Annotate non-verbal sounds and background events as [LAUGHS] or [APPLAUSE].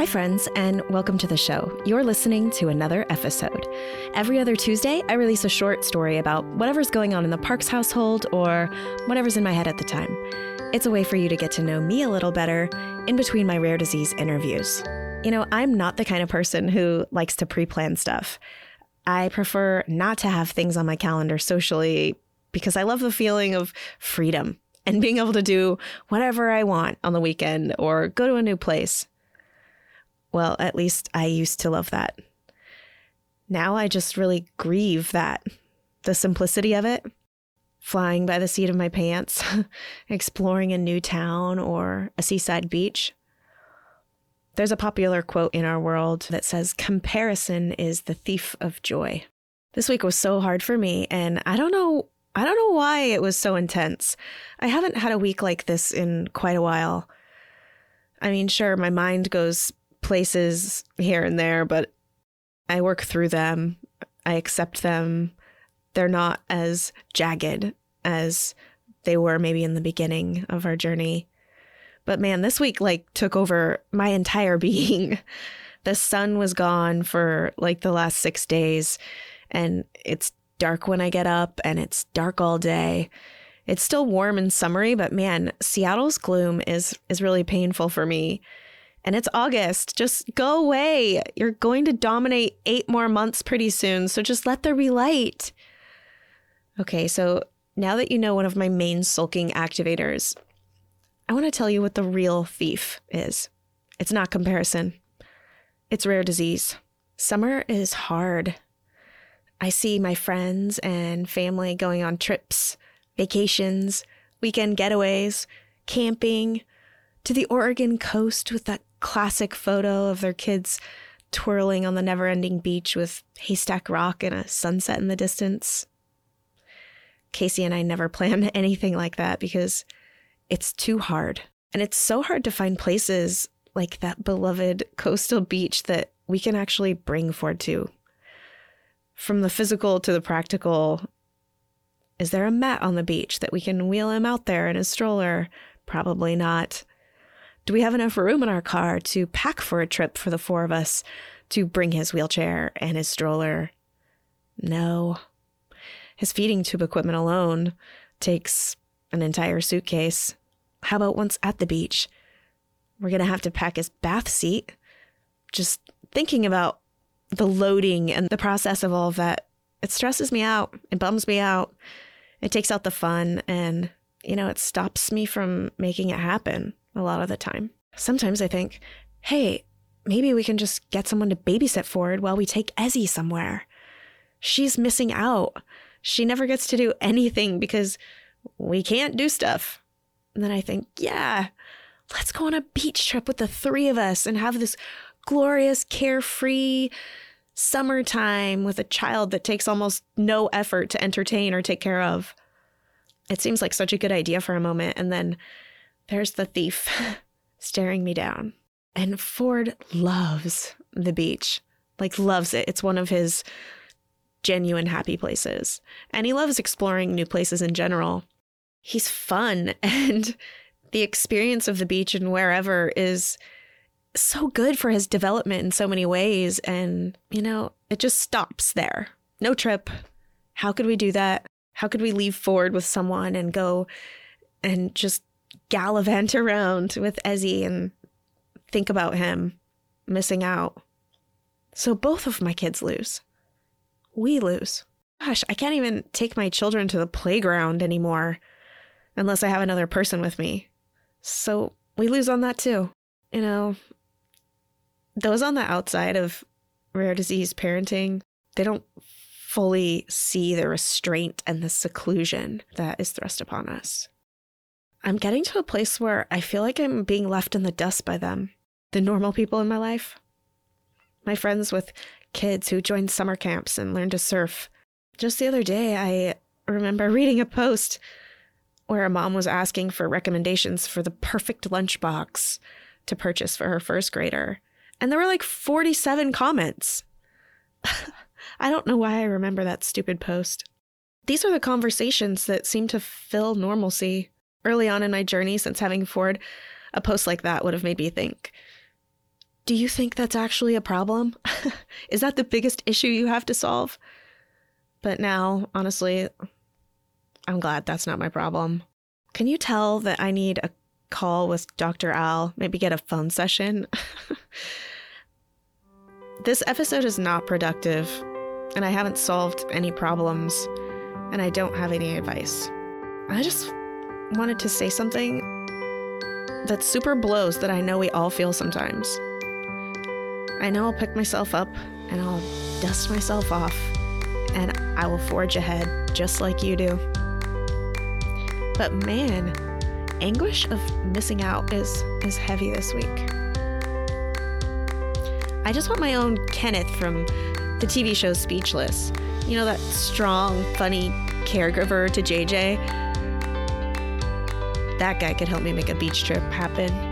Hi, friends, and welcome to the show. You're listening to another episode. Every other Tuesday, I release a short story about whatever's going on in the Parks household or whatever's in my head at the time. It's a way for you to get to know me a little better in between my rare disease interviews. You know, I'm not the kind of person who likes to pre plan stuff. I prefer not to have things on my calendar socially because I love the feeling of freedom and being able to do whatever I want on the weekend or go to a new place. Well, at least I used to love that. Now I just really grieve that the simplicity of it, flying by the seat of my pants, [LAUGHS] exploring a new town or a seaside beach. There's a popular quote in our world that says, Comparison is the thief of joy. This week was so hard for me, and I don't know. I don't know why it was so intense. I haven't had a week like this in quite a while. I mean, sure, my mind goes places here and there, but I work through them. I accept them. They're not as jagged as they were maybe in the beginning of our journey. But man, this week like took over my [LAUGHS] entire being. the sun was gone for like the last 6 days and it's dark when I get up and it's dark all day. It's still warm and summery, but man, Seattle's gloom is is really painful for me and it's August. Just go away. You're going to dominate eight more months pretty soon. So just let there be light. Okay, so now that you know one of my main sulking activators, I want to tell you what the real thief is. It's not comparison, it's rare disease. Summer is hard. I see my friends and family going on trips, vacations, weekend getaways, camping, to the Oregon coast with that classic photo of their kids twirling on the never ending beach with Haystack Rock and a sunset in the distance. Casey and I never [LAUGHS] plan anything like that because it's too hard. And it's so hard to find places like that beloved coastal beach that we can actually bring Ford to. From the physical to the practical, is there a mat on the beach that we can wheel him out there in a stroller? Probably not. Do we have enough room in our car to pack for a trip for the four of us to bring his wheelchair and his stroller? No. His feeding tube equipment alone takes an entire suitcase. How about once at the beach? We're going to have to pack his bath seat. Just thinking about the loading and the process of all of that, it stresses me out. It bums me out. It takes out the fun and, you know, it stops me from making it happen a lot of the time. Sometimes I think, hey, maybe we can just get someone to babysit Ford while we take Ezzy somewhere. She's missing out. She never gets to do anything because we can't do stuff. And then I think, yeah, let's go on a beach trip with the three of us and have this glorious, carefree summertime with a child that takes almost no effort to entertain or take care of. It seems like such a good idea for a moment. And then there's the thief [LAUGHS] staring me down. And Ford loves the beach, like, loves it. It's one of his genuine happy places. And he loves exploring new places in general. He's fun, [LAUGHS] and the experience of the beach and wherever is so good for his development in so many ways. And, you know, it just stops there. No trip. How could we do that? How could we leave Ford with someone and go and just gallivant [LAUGHS] around with Ezzy and think about him missing out. So both of my kids lose. We lose. Gosh, I can't even take my children to the playground anymore unless I have another person with me. So we lose on that too. You know, those on the outside of rare disease parenting, they don't fully see the restraint and the seclusion that is thrust upon us. I'm getting to a place where I feel like I'm being left in the dust by them, the normal people in my life. My friends with kids who joined summer camps and learned to surf. Just the other day, I remember reading a post where a mom was asking for recommendations for the perfect lunchbox to purchase for her first grader. And there were like 47 comments. [LAUGHS] I don't know why I remember that stupid post. These are the conversations that seem to fill normalcy early on in my journey since having Ford, a post like that would have made me think, Do you think that's actually a problem? [LAUGHS] Is that the biggest issue you have to solve? But now, honestly, I'm glad that's not my problem. Can you tell that I need a call with Dr. Al? Maybe get a phone session? [LAUGHS] this episode is not productive, and I haven't solved any problems, and I don't have any advice. I just wanted to say something that super blows that I know we all feel sometimes. I know I'll pick myself up and I'll dust myself off and I will forge ahead just like you do. But man, anguish of missing out is is heavy this week. I just want my own Kenneth from the TV show Speechless. You know that strong, funny caregiver to JJ? That guy could help me make a beach trip happen.